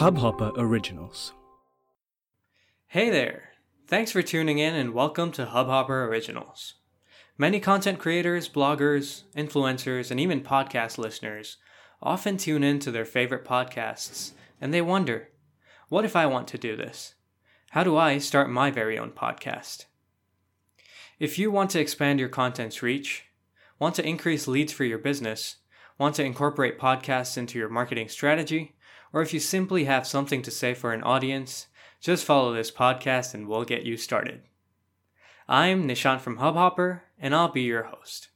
Hubhopper Originals. Hey there! Thanks for tuning in and welcome to Hubhopper Originals. Many content creators, bloggers, influencers, and even podcast listeners often tune in to their favorite podcasts and they wonder what if I want to do this? How do I start my very own podcast? If you want to expand your content's reach, want to increase leads for your business, want to incorporate podcasts into your marketing strategy, or if you simply have something to say for an audience, just follow this podcast and we'll get you started. I'm Nishant from Hubhopper, and I'll be your host.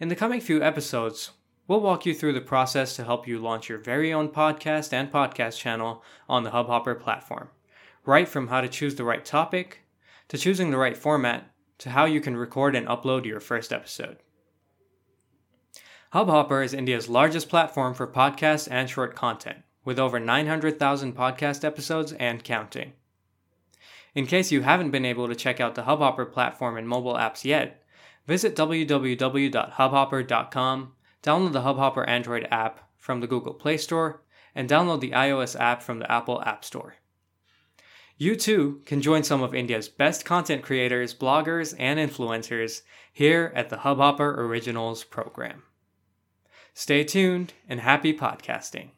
In the coming few episodes, we'll walk you through the process to help you launch your very own podcast and podcast channel on the Hubhopper platform, right from how to choose the right topic, to choosing the right format, to how you can record and upload your first episode. Hubhopper is India's largest platform for podcasts and short content, with over 900,000 podcast episodes and counting. In case you haven't been able to check out the Hubhopper platform and mobile apps yet, visit www.hubhopper.com, download the Hubhopper Android app from the Google Play Store, and download the iOS app from the Apple App Store. You too can join some of India's best content creators, bloggers, and influencers here at the Hubhopper Originals program. Stay tuned and happy podcasting.